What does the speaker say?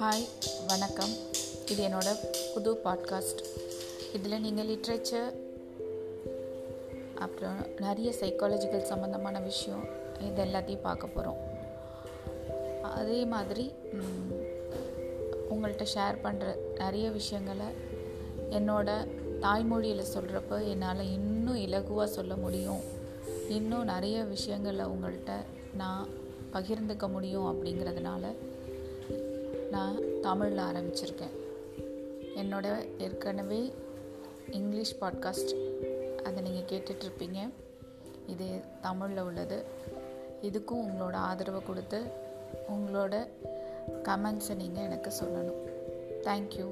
Hi வணக்கம். இது என்னோட புது பாட்காஸ்ட் இதில் நீங்கள் லிட்ரேச்சர் அப்புறம் நிறைய சைக்காலஜிக்கல் சம்மந்தமான விஷயம் இது எல்லாத்தையும் பார்க்க போகிறோம் அதே மாதிரி உங்கள்கிட்ட ஷேர் பண்ணுற நிறைய விஷயங்களை என்னோட தாய்மொழியில் சொல்கிறப்ப என்னால் இன்னும் இலகுவாக சொல்ல முடியும். இன்னும் நிறைய விஷயங்களை உங்கள்கிட்ட நான் பகிர்ந்துக்க முடியும் அப்படிங்கிறதுனால நான் தமிழில் ஆரம்பிச்சிருக்கேன். என்னோட ஏற்கனவே இங்கிலீஷ் பாட்காஸ்ட் அதை நீங்கள் கேட்டுட்ருப்பீங்க. இது தமிழில் உள்ளது. இதுக்கும் உங்களோட ஆதரவை கொடுத்து உங்களோட கமெண்ட்ஸை நீங்கள் எனக்கு சொல்லணும். தேங்க்யூ